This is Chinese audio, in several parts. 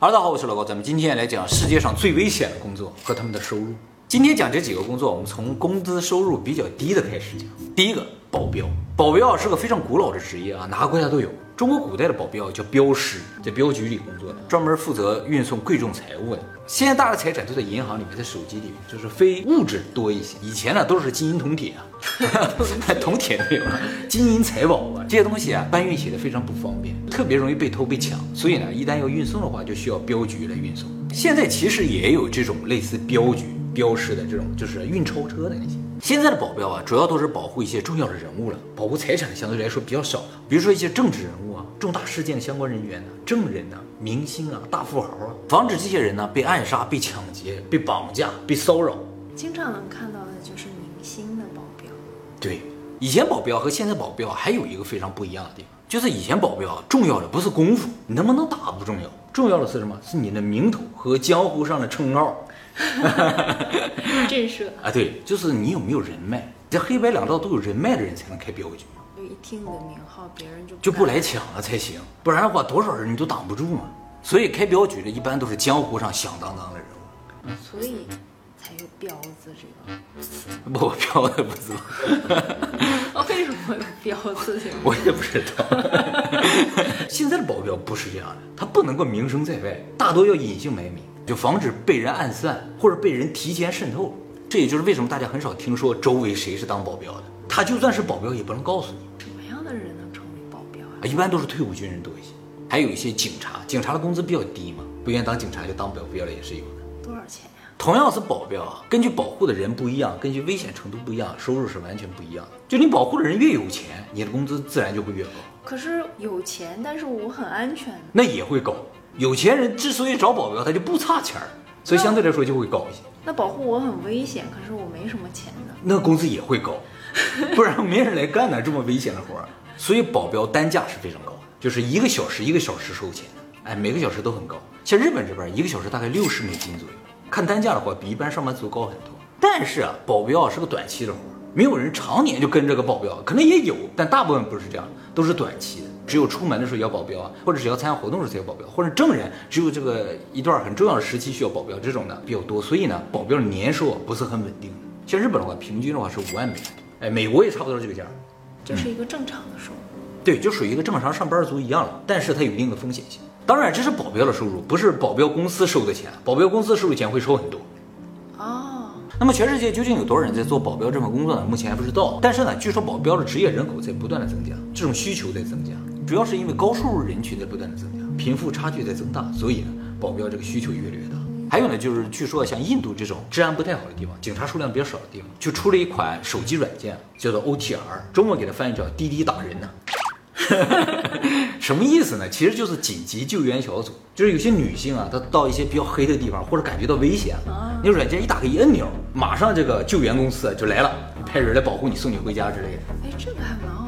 哈喽，大家好，我是老高，咱们今天来讲世界上最危险的工作和他们的收入。今天讲这几个工作，我们从工资收入比较低的开始讲。第一个，保镖。保镖啊是个非常古老的职业啊，哪个国家都有。中国古代的保镖叫镖师，在镖局里工作的，专门负责运送贵重财物的。现在大家财产都在银行里面，在手机里面，就是非物质多一些。以前呢，都是金银铜铁啊，铜铁没有了，金银财宝啊，这些东西啊，搬运起来非常不方便，特别容易被偷被抢。所以呢，一旦要运送的话，就需要镖局来运送。现在其实也有这种类似镖局、镖师的这种，就是运钞车的那些。现在的保镖啊，主要都是保护一些重要的人物了，保护财产相对来说比较少了。比如说一些政治人物啊、重大事件的相关人员呢、证人呢、明星啊、大富豪啊，防止这些人呢被暗杀、被抢劫、被绑架、被骚扰。经常能看到的就是明星的保镖。对，以前保镖和现在保镖还有一个非常不一样的地方，就是以前保镖重要的不是功夫，你能不能打不重要，重要的是什么？是你的名头和江湖上的称号。震慑 啊，对，就是你有没有人脉，这黑白两道都有人脉的人才能开镖局。就一听你的名号，别人就就不来抢了才行，不然的话多少人你都挡不住嘛。所以开镖局的一般都是江湖上响当当的人物，所以才有镖子这个。不，镖子不知道。为什么有镖子？我也不知道。现在的保镖不是这样的，他不能够名声在外，大多要隐姓埋名。就防止被人暗算或者被人提前渗透，这也就是为什么大家很少听说周围谁是当保镖的。他就算是保镖，也不能告诉你。什么样的人能成为保镖啊？一般都是退伍军人多一些，还有一些警察。警察的工资比较低嘛，不愿意当警察就当保镖了也是有的。多少钱呀？同样是保镖啊，根据保护的人不一样，根据危险程度不一样，收入是完全不一样的。就你保护的人越有钱，你的工资自然就会越高。可是有钱，但是我很安全，那也会高。有钱人之所以找保镖，他就不差钱儿。所以相对来说就会高一些。那保护我很危险，可是我没什么钱呢。那工资也会高，不然没人来干呢这么危险的活儿。所以保镖单价是非常高的，就是一个小时一个小时收钱，哎，每个小时都很高。像日本这边一个小时大概六十美金左右，看单价的话比一般上班族高很多。但是啊，保镖是个短期的活儿，没有人常年就跟这个保镖，可能也有，但大部分不是这样，都是短期的。只有出门的时候要保镖啊，或者只要参加活动的时候才有保镖，或者证人只有这个一段很重要的时期需要保镖，这种的比较多。所以呢，保镖的年收不是很稳定。像日本的话，平均的话是五万美元，哎，美国也差不多这个价，这是一个正常的收入。对，就属于一个正常上班族一样了。但是它有一定的风险性。当然，这是保镖的收入，不是保镖公司收的钱。保镖公司收的钱会收很多。哦。那么全世界究竟有多少人在做保镖这份工作呢？目前还不知道。但是呢，据说保镖的职业人口在不断的增加，这种需求在增加。主要是因为高收入人群在不断的增加，贫富差距在增大，所以呢，保镖这个需求越来越大。还有呢，就是据说像印度这种治安不太好的地方，警察数量比较少的地方，就出了一款手机软件，叫做 OTR，中文给它翻译叫滴滴打人呢。什么意思呢？其实就是紧急救援小组，就是有些女性啊，她到一些比较黑的地方，或者感觉到危险了，那软件一打开一按钮，马上这个救援公司就来了，派人来保护你，送你回家之类的。哎，这个还蛮好。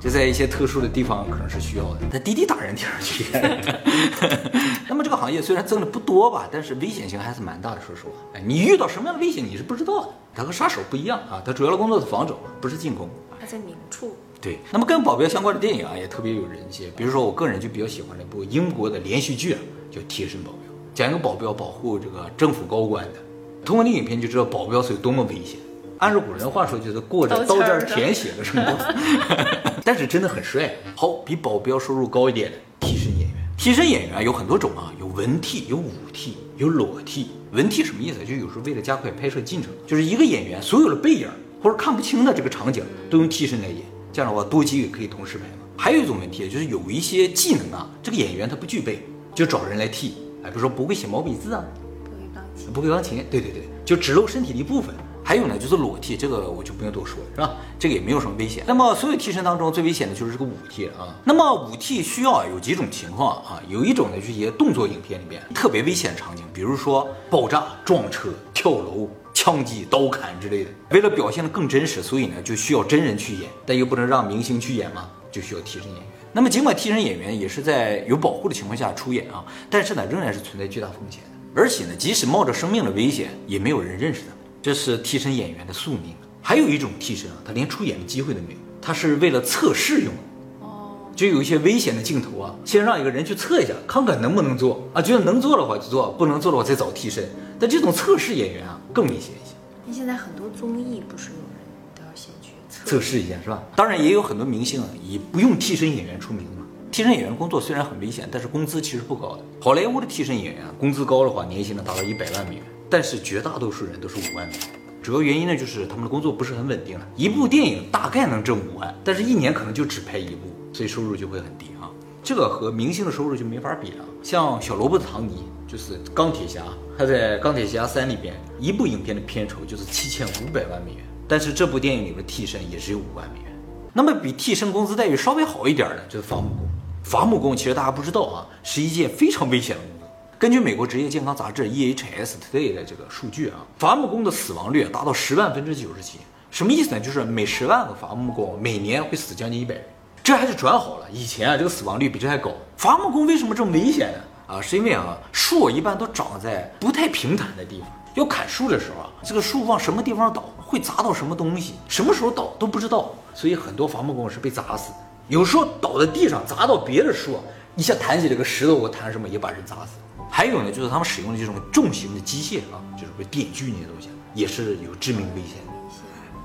就在一些特殊的地方可能是需要的，但滴滴打人听上去。那么这个行业虽然挣的不多吧，但是危险性还是蛮大的。说实话，哎，你遇到什么样的危险你是不知道的。他和杀手不一样啊，他主要的工作是防守，不是进攻。他在明处。对，那么跟保镖相关的电影啊，也特别有人气。比如说，我个人就比较喜欢那部英国的连续剧啊，叫《贴身保镖》，讲一个保镖保护这个政府高官的。通过那影片就知道保镖是有多么危险。按照古人话说，就是过着刀尖舔血的生活，但是真的很帅。好，比保镖收入高一点的替身演员。替身演员有很多种啊，有文替，有武替，有裸替。文替什么意思？就有时候为了加快拍摄进程，就是一个演员所有的背影或者看不清的这个场景都用替身来演。这样的话，多机也可以同时拍嘛。还有一种问题，就是有一些技能啊，这个演员他不具备，就找人来替。哎，比如说不会写毛笔字啊，不会钢琴，不会钢琴，对对对，就只露身体的一部分。还有呢，就是裸替，这个我就不用多说了，是吧？这个也没有什么危险。那么所有替身当中最危险的就是这个武替啊。那么武替需要啊有几种情况啊，有一种呢就是一些动作影片里边特别危险的场景，比如说爆炸、撞车、跳楼、枪击、刀砍之类的。为了表现的更真实，所以呢就需要真人去演，但又不能让明星去演嘛，就需要替身演员。那么尽管替身演员也是在有保护的情况下出演啊，但是呢仍然是存在巨大风险的。而且呢，即使冒着生命的危险，也没有人认识他。这是替身演员的宿命。还有一种替身啊，他连出演的机会都没有，他是为了测试用的。哦，就有一些危险的镜头啊，先让一个人去测一下，看看能不能做啊，觉得能做的话就做，不能做的话再找替身。但这种测试演员啊更危险一些。那现在很多综艺不是有人都要先去测测试一下是吧？当然也有很多明星啊，以不用替身演员出名嘛。替身演员工作虽然很危险，但是工资其实不高的。好莱坞的替身演员啊，工资高的话，年薪能达到一百万美元，但是绝大多数人都是五万美元。主要原因呢，就是他们的工作不是很稳定了，一部电影大概能挣五万，但是一年可能就只拍一部，所以收入就会很低啊。这个和明星的收入就没法比了。像小罗伯特·唐尼，就是钢铁侠，他在《钢铁侠三》里边，一部影片的片酬就是七千五百万美元，但是这部电影里的替身也只有五万美元。那么比替身工资待遇稍微好一点的，就是伐木工。伐木工其实大家不知道啊，是一件非常危险的工作。根据美国职业健康杂志 EHS Today 的这个数据啊，伐木工的死亡率达到十万分之九十七。什么意思呢？就是每十万个伐木工每年会死将近一百人。这还是转好了，以前啊这个死亡率比这还高。伐木工为什么这么危险呢？啊，是因为啊树一般都长在不太平坦的地方，要砍树的时候啊，这个树往什么地方倒，会砸到什么东西，什么时候倒都不知道，所以很多伐木工是被砸死的。有时候倒在地上砸到别的树，一下弹起这个石头我弹什么也把人砸死。还有呢，就是他们使用的这种重型的机械啊，就是被电锯那些东西，也是有致命危险的。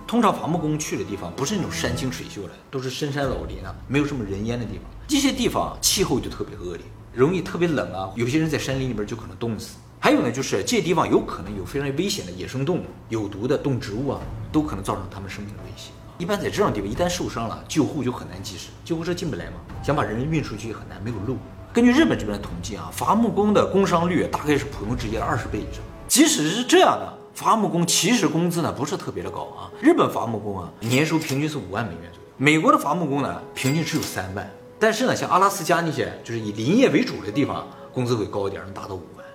通常伐木工去的地方不是那种山清水秀的，都是深山老林啊，没有什么人烟的地方。这些地方气候就特别恶劣，容易特别冷啊，有些人在山林里边就可能冻死。还有呢，就是这地方有可能有非常危险的野生动物、有毒的动植物啊，都可能造成他们生命的威胁。一般在这种地方，一旦受伤了，救护就很难及时，救护车进不来嘛，想把人运出去也很难，没有路。根据日本这边的统计啊，伐木工的工伤率大概是普通职业的二十倍以上。即使是这样的，伐木工其实工资呢不是特别的高啊。日本伐木工啊，年收平均是五万美元左右。美国的伐木工呢，平均只有三万。但是呢，像阿拉斯加那些就是以林业为主的地方，工资会高一点，能达到五万。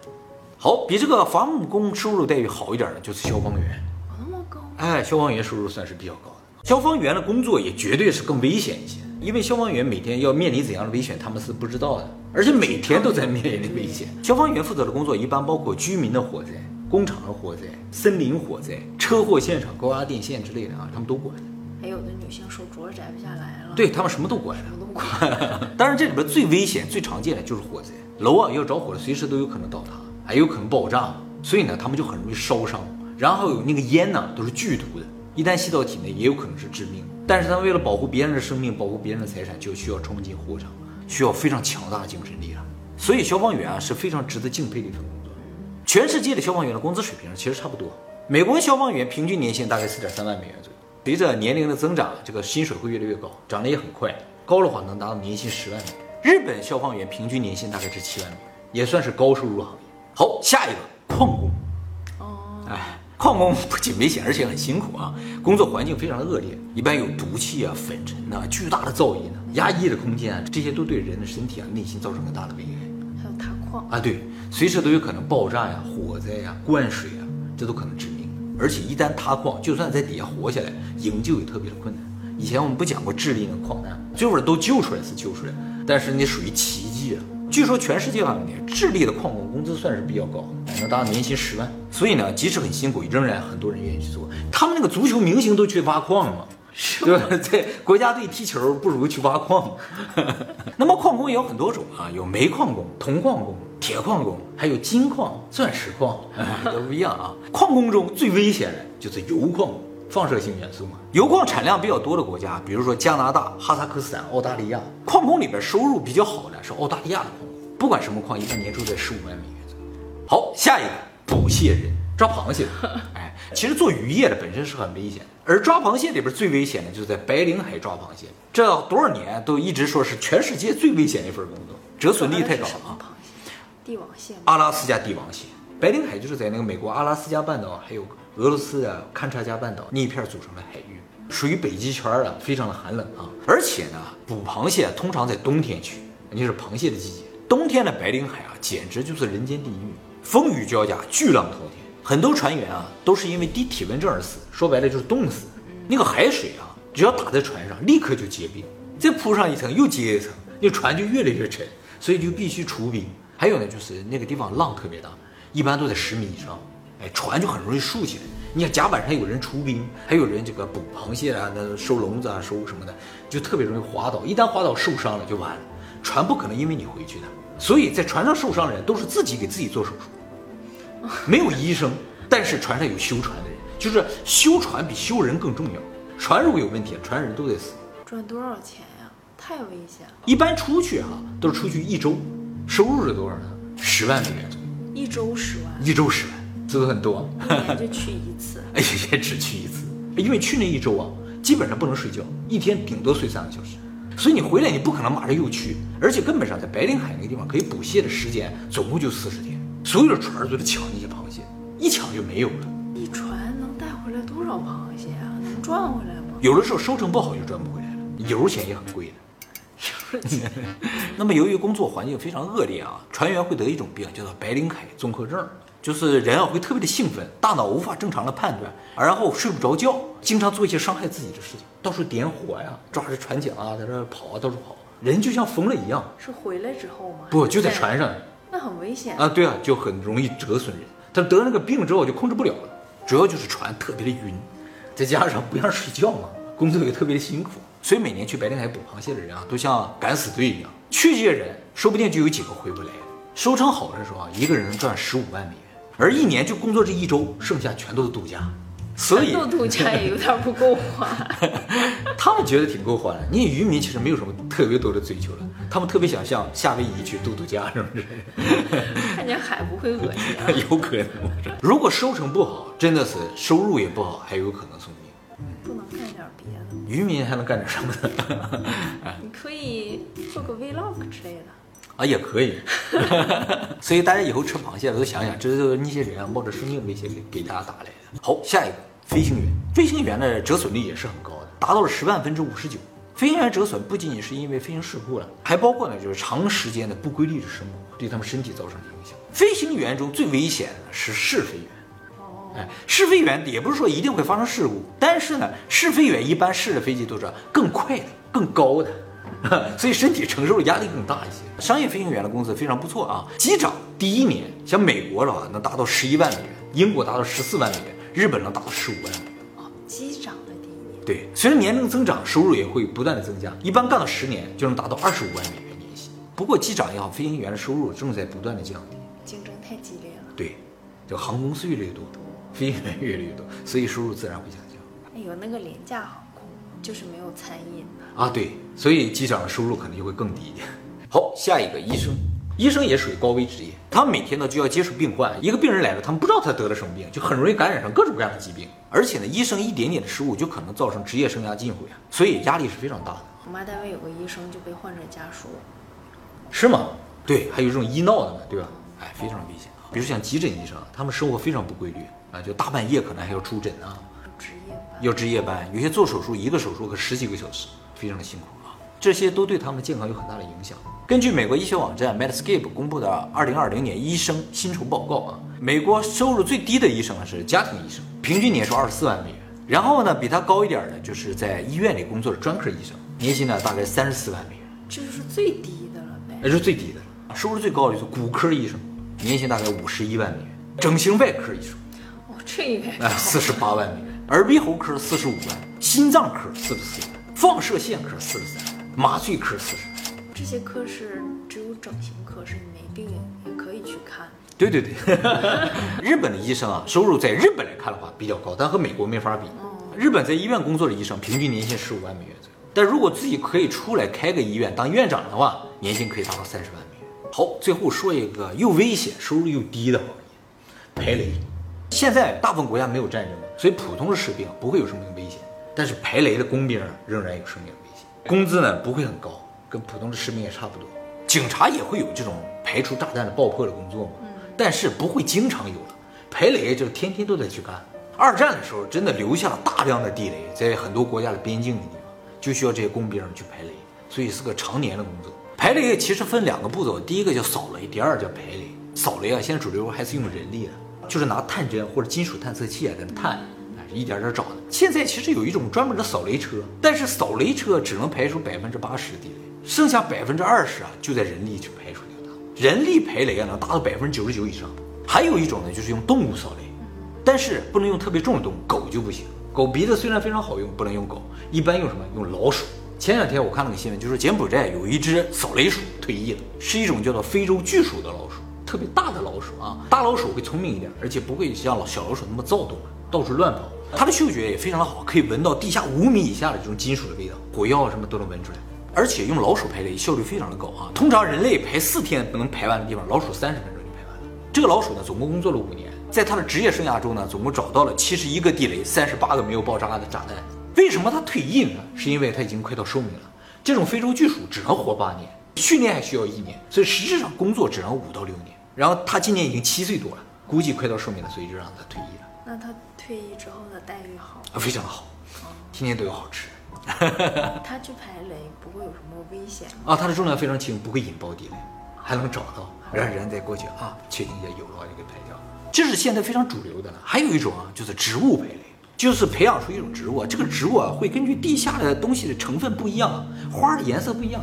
好，比这个伐木工收入待遇好一点的，就是消防员。那么高？哎，消防员收入算是比较高的。消防员的工作也绝对是更危险一些，因为消防员每天要面临怎样的危险，他们是不知道的，而且每天都在面临危险。消防员负责的工作一般包括居民的火灾、工厂的火灾、森林火灾、车祸现场、高压电线之类的啊，他们都管。还有的女性手镯摘不下来了，对他们什么都管。什么都管。当然，这里边最危险、最常见的就是火灾，楼啊要着火了，随时都有可能倒塌，还有可能爆炸，所以呢，他们就很容易烧伤。然后有那个烟呢，都是剧毒的。一旦吸到体内，也有可能是致命。但是他们为了保护别人的生命，保护别人的财产，就需要冲进火场，需要非常强大的精神力量。所以消防员啊是非常值得敬佩的一份工作。全世界的消防员的工资水平其实差不多。美国消防员平均年薪大概四点三万美元左右。随着年龄的增长，这个薪水会越来越高，涨得也很快，高的话能达到年薪十万美元。日本消防员平均年薪大概是七万美元，也算是高收入行业。好，下一个矿工。哦，哎。矿工不仅危险，而且很辛苦啊！工作环境非常的恶劣，一般有毒气啊、粉尘呐、巨大的噪音呐、压抑的空间啊，这些都对人的身体啊、内心造成很大的危害。还有塌矿啊，对，随时都有可能爆炸呀、火灾呀、灌水啊，这都可能致命。而且一旦塌矿，就算在底下活下来，营救也特别的困难。以前我们不讲过智利那矿难，最后都救出来是救出来，但是那属于奇迹啊！据说全世界范围内，智利的矿工工资算是比较高，能达到年薪十万。所以呢，即使很辛苦，仍然很多人愿意去做。他们那个足球明星都去挖矿了嘛，对吧？在国家队踢球不如去挖矿。那么矿工也有很多种啊，有煤矿工、铜矿工、铁矿工，还有金矿、钻石矿，都不一样啊。矿工中最危险的就是铀矿，放射性元素嘛。铀矿产量比较多的国家，比如说加拿大、哈萨克斯坦、澳大利亚，矿工里边收入比较好的是澳大利亚的矿工，不管什么矿，一般年收在十五万美元。好，下一个捕蟹人，抓螃蟹的。哎，其实做渔业的本身是很危险的，而抓螃蟹里边最危险的就是在白令海抓螃蟹，这多少年都一直说是全世界最危险的一份工作，折损率太高了啊。螃蟹，帝王蟹吗？阿拉斯加帝王蟹，白令海就是在那个美国阿拉斯加半岛还有俄罗斯的堪察加半岛那一片组成的海域，属于北极圈啊，非常的寒冷啊。而且呢，捕螃蟹通常在冬天去，那是螃蟹的季节。冬天的白令海啊，简直就是人间地狱，风雨交加，巨浪滔天。很多船员啊，都是因为低体温症而死，说白了就是冻死。那个海水啊，只要打在船上，立刻就结冰，再铺上一层，又结一层，那船就越来越沉，所以就必须除冰。还有呢，就是那个地方浪特别大，一般都在十米以上，哎，船就很容易竖起来。你看甲板上有人除冰，还有人这个捕螃蟹啊、那收笼子啊、收什么的，就特别容易滑倒。一旦滑倒受伤了就完了，船不可能因为你回去的。所以在船上受伤的人都是自己给自己做手术，没有医生，但是船上有修船的人，就是修船比修人更重要。船如果有问题，船人都得死。赚多少钱呀？太危险了！一般出去哈、都是出去一周，收入是多少呢？十万美元左右，一周十万，一周十万，是不是很多？一年就去一次。哎，也只去一次，因为去那一周啊，基本上不能睡觉，一天顶多睡三个小时，所以你回来你不可能马上又去，而且根本上在白令海那个地方可以捕蟹的时间总共就四十天，所有的船儿都在抢那些螃蟹，一抢就没有了，一船能带回来多少螃蟹啊？能赚回来吗？有的时候收成不好就赚不回来了，油钱也很贵的。那么由于工作环境非常恶劣啊，船员会得一种病，叫做白令海综合症，就是人啊会特别的兴奋，大脑无法正常的判断，然后睡不着觉，经常做一些伤害自己的事情，到处点火呀，抓着船桨啊在这跑啊，到处跑，人就像疯了一样。是回来之后吗？不，就在船上那很危险。啊，对啊，就很容易折损人。他得了那个病之后就控制不了了，主要就是船特别的晕，再加上不让睡觉嘛，工作也特别的辛苦，所以每年去白令海捕螃蟹的人啊，都像敢死队一样。去这些人，说不定就有几个回不来的。收成好的时候啊，一个人能赚十五万美元，而一年就工作这一周，剩下全都是度假。所以度度假也有点不够花，他们觉得挺够花的。你渔民其实没有什么特别多的追求了，他们特别想向夏威夷去度度假，是不是？看见海不会恶心啊。有可能。如果收成不好，真的是收入也不好，还有可能送命。不能干点别的，渔民还能干点什么呢？你可以做个 vlog 之类的。啊，也可以。所以大家以后吃螃蟹都想想，这是那些人啊冒着生命危险给给大家打来的。好，下一个飞行员，飞行员的折损率也是很高的，达到了十万分之五十九。飞行员折损不仅仅是因为飞行事故了，还包括呢就是长时间的不规律的生活对他们身体造成的影响。飞行员中最危险的是试飞员。哦，哎，试飞员也不是说一定会发生事故，但是呢，试飞员一般试的飞机都是更快的、更高的，所以身体承受的压力更大一些。商业飞行员的工资非常不错啊，机长第一年像美国的话能达到十一万美元，英国达到十四万美元，日本能达到十五万美元。哦，机长的第一年，对，随着年龄增长，收入也会不断的增加，一般干到十年就能达到二十五万美元年薪。不过机长也好，飞行员的收入正在不断的降低。竞争太激烈了。对，就航空公司越来越多，飞行员越来越多，所以收入自然会下降。哎有那个廉价航空，就是没有餐饮。啊，对，所以机长的收入可能就会更低一点。好，下一个医生，医生也属于高危职业，他们每天呢就要接触病患，一个病人来了，他们不知道他得了什么病，就很容易感染上各种各样的疾病，而且呢，医生一点点的失误就可能造成职业生涯尽毁啊，所以压力是非常大的，我妈单位有个医生就被患者家属，是吗？对，还有这种医闹的呢，对吧？哎，非常危险。比如像急诊医生，他们生活非常不规律啊，就大半夜可能还要出诊啊，值夜班。要值夜班，有些做手术一个手术可十几个小时，非常的辛苦啊。这些都对他们的健康有很大的影响。根据美国医学网站 Medscape 公布的2020年医生薪酬报告啊，美国收入最低的医生啊是家庭医生，平均年收二十四万美元。然后呢，比他高一点的就是在医院里工作的专科医生，年薪呢大概三十四万美元，这就是最低的了呗。那是最低的了。收入最高的就是骨科医生，年薪大概五十一万美元，整形外科医生哦，这个哎，四十八万美元，耳鼻喉科四十五万，心脏科四十四万，放射线科四十三万，麻醉科四十。这些科室只有整形科是你没病也可以去看。对对对，日本的医生啊，收入在日本来看的话比较高，但和美国没法比。日本在医院工作的医生平均年薪十五万美元左右，但如果自己可以出来开个医院当院长的话，年薪可以达到三十万美元。好，最后说一个又危险、收入又低的行业——排雷。现在大部分国家没有战争，所以普通的士兵不会有生命危险，但是排雷的工兵仍然有生命工资呢不会很高，跟普通的市民也差不多。警察也会有这种排除炸弹的爆破的工作嘛，但是不会经常有了。排雷就是天天都得去干。二战的时候真的留下了大量的地雷，在很多国家的边境的地方，就需要这些工兵去排雷，所以是个常年的工作。排雷其实分两个步骤，第一个叫扫雷，第二叫排雷。扫雷啊，现在主流还是用人力的，就是拿探针或者金属探测器啊在那探，哎，一点点找的。现在其实有一种专门的扫雷车，但是扫雷车只能排除百分之八十的地雷，剩下百分之二十啊就在人力去排除掉它。人力排雷啊能达到百分之九十九以上。还有一种呢，就是用动物扫雷。但是不能用特别重的动物，狗就不行。狗鼻子虽然非常好用，不能用狗，一般用什么？用老鼠。前两天我看了个新闻，就是柬埔寨有一只扫雷鼠退役了，是一种叫做非洲巨鼠的老鼠，特别大的老鼠啊。大老鼠会聪明一点，而且不会像老小老鼠那么躁动，到处乱跑。它的嗅觉也非常的好，可以闻到地下五米以下的这种金属的味道，火药什么都能闻出来。而且用老鼠排雷效率非常的高啊，通常人类排四天不能排完的地方，老鼠三十分钟就排完了。这个老鼠呢，总共工作了五年。在他的职业生涯中呢，总共找到了七十一个地雷，三十八个没有爆炸的炸弹。为什么他退役呢？是因为他已经快到寿命了。这种非洲巨鼠只能活八年，训练还需要一年，所以实质上工作只能五到六年。然后他今年已经七岁多了，估计快到寿命了，所以就让他退役了。那他退役之后的待遇好？啊，非常的好，天天都有好吃。他去排雷不会有什么危险吗？啊，它的重量非常轻，不会引爆地雷，还能找到，让人再过去啊，确定一下有了就给排掉。这是现在非常主流的了。还有一种啊，就是植物排雷，就是培养出一种植物，这个植物啊会根据地下的东西的成分不一样，花的颜色不一样，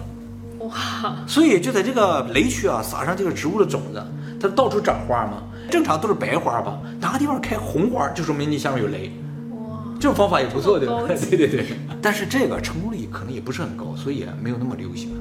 哇，所以就在这个雷区啊撒上这个植物的种子，它到处长花嘛。正常都是白花吧，哪个地方开红花，就说明你下面有雷。哇，这种方法也不错，对吧？对对对。但是这个成功率可能也不是很高，所以没有那么流行。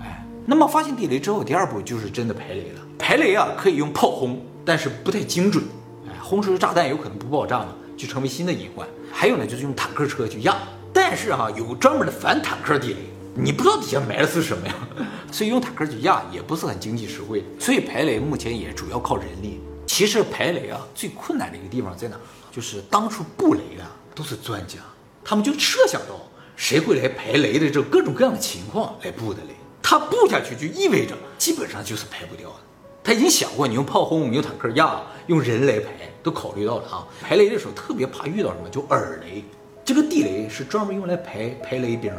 哎，那么发现地雷之后，第二步就是真的排雷了。排雷啊，可以用炮轰，但是不太精准。哎，轰出的炸弹有可能不爆炸嘛，就成为新的隐患。还有呢，就是用坦克车去压，但是哈，有专门的反坦克地雷，你不知道底下埋的是什么呀，所以用坦克去压也不是很经济实惠。所以排雷目前也主要靠人力。其实排雷啊，最困难的一个地方在哪？就是当初布雷的都是专家，他们就设想到谁会来排雷的这各种各样的情况来布的雷，他布下去就意味着基本上就是排不掉的。他已经想过，你用炮轰，用坦克压，用人来排，都考虑到了啊。排雷的时候特别怕遇到什么，就耳雷。这个地雷是专门用来排排雷兵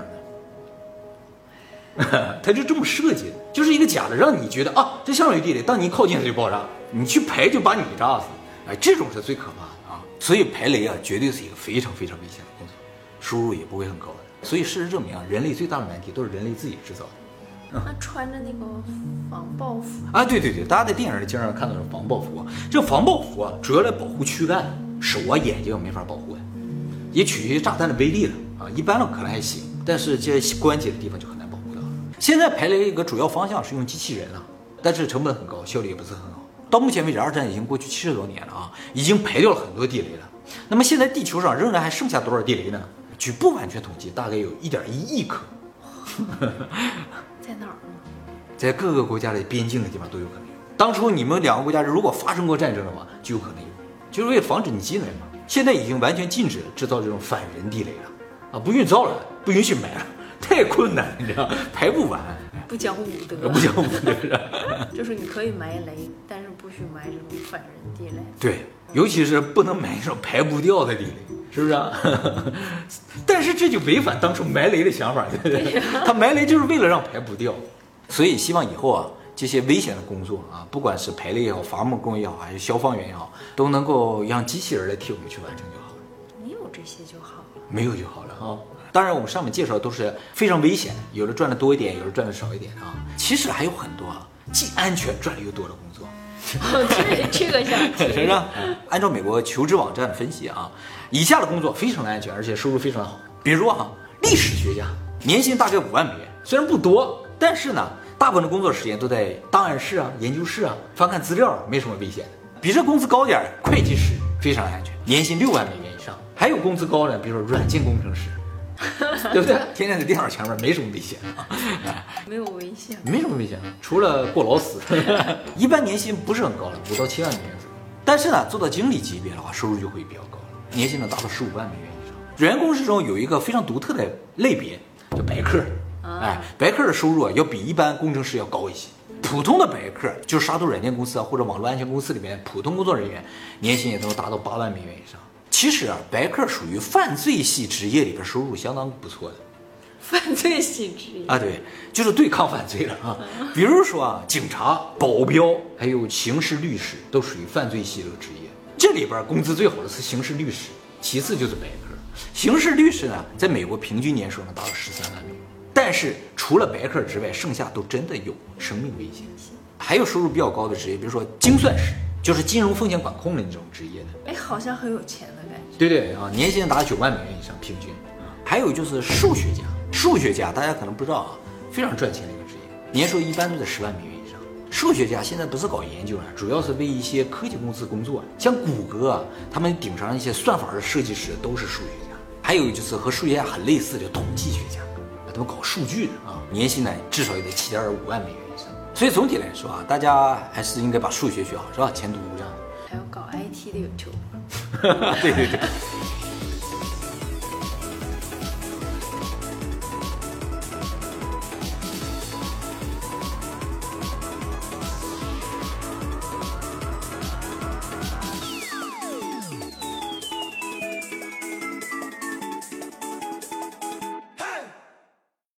的，他就这么设计的，就是一个假的，让你觉得啊，这像有地雷，当你一靠近它就爆炸，你去排就把你给炸死。哎，这种是最可怕的啊！所以排雷啊，绝对是一个非常非常危险的工作，收入也不会很高的。所以事实证明啊，人类最大的难题都是人类自己制造的。那穿着那个防爆服，啊，对对对，大家在电影里经常看到的防爆服啊，这防爆服啊，主要来保护躯干，手啊、眼睛没法保护的，也取决于炸弹的威力了啊。一般的可能还行，但是这些关节的地方就。现在排雷一个主要方向是用机器人啊，但是成本很高，效率也不是很好。到目前为止，二战已经过去七十多年了啊，已经排掉了很多地雷了。那么现在地球上仍然还剩下多少地雷呢？据不完全统计，大概有一点一亿颗。在哪儿呢？在各个国家的边境的地方都有可能有。当初你们两个国家如果发生过战争的话，就有可能有，就是为了防止你进来嘛。现在已经完全禁止制造这种反人地雷了，啊，不允造了，不允许埋了，太困难，你知道，排不完，不讲武德，不讲武德。就是你可以埋雷，但是不许埋这种反人地雷。对，尤其是不能埋那种排不掉的地雷，是不是啊？但是这就违反当初埋雷的想法，对不对？他埋雷就是为了让排不掉，所以希望以后啊，这些危险的工作啊，不管是排雷也好，伐木工也好，还是消防员也好，都能够让机器人来替我们去完成就好了。没有这些就好了。没有就好了啊。当然，我们上面介绍的都是非常危险，有的赚的多一点，有的赚的少一点啊。其实还有很多啊，既安全赚的又多的工作。哦，这这个想是不听。按照美国求职网站的分析啊，以下的工作非常的安全，而且收入非常的好。比如啊，历史学家年薪大概五万美元，虽然不多，但是呢，大部分的工作时间都在档案室啊、研究室啊翻看资料，没什么危险。比这工资高点儿，会计师非常安全，年薪六万美元以上。还有工资高的，比如说软件工程师，对不对？天天在电脑前面，没什么危险啊。没有危险。没什么危险，除了过劳死。一般年薪不是很高了，五到七万美元左右。但是呢，做到经理级别的话，收入就会比较高了，年薪能达到十五万美元以上。人工之中有一个非常独特的类别，叫白客。哎，白客的收入啊，要比一般工程师要高一些。普通的白客，就是杀毒软件公司啊，或者网络安全公司里面普通工作人员，年薪也能达到八万美元以上。其实啊，白客属于犯罪系职业里边收入相当不错的。犯罪系职业啊，对，就是对抗犯罪了啊。比如说啊，警察、保镖，还有刑事律师，都属于犯罪系的职业。这里边工资最好的是刑事律师，其次就是白客。刑事律师呢，在美国平均年收入能达到十三万美元。但是除了白客之外，剩下都真的有生命危险。还有收入比较高的职业，比如说精算师，就是金融风险管控的那种职业的。哎，好像很有钱的感觉。对对啊，年薪达九万美元以上平均。还有就是数学家，数学家大家可能不知道啊，非常赚钱的一个职业，年收一般都在十万美元以上。数学家现在不是搞研究了，主要是为一些科技公司工作，像谷歌啊，他们顶上一些算法的设计师都是数学家。还有就是和数学家很类似的统计学家，他们搞数据的啊，年薪呢至少也得七点五万美元。所以总体来说啊，大家还是应该把数学学好，是吧？前途无量。还有搞 IT 的有救。对对对。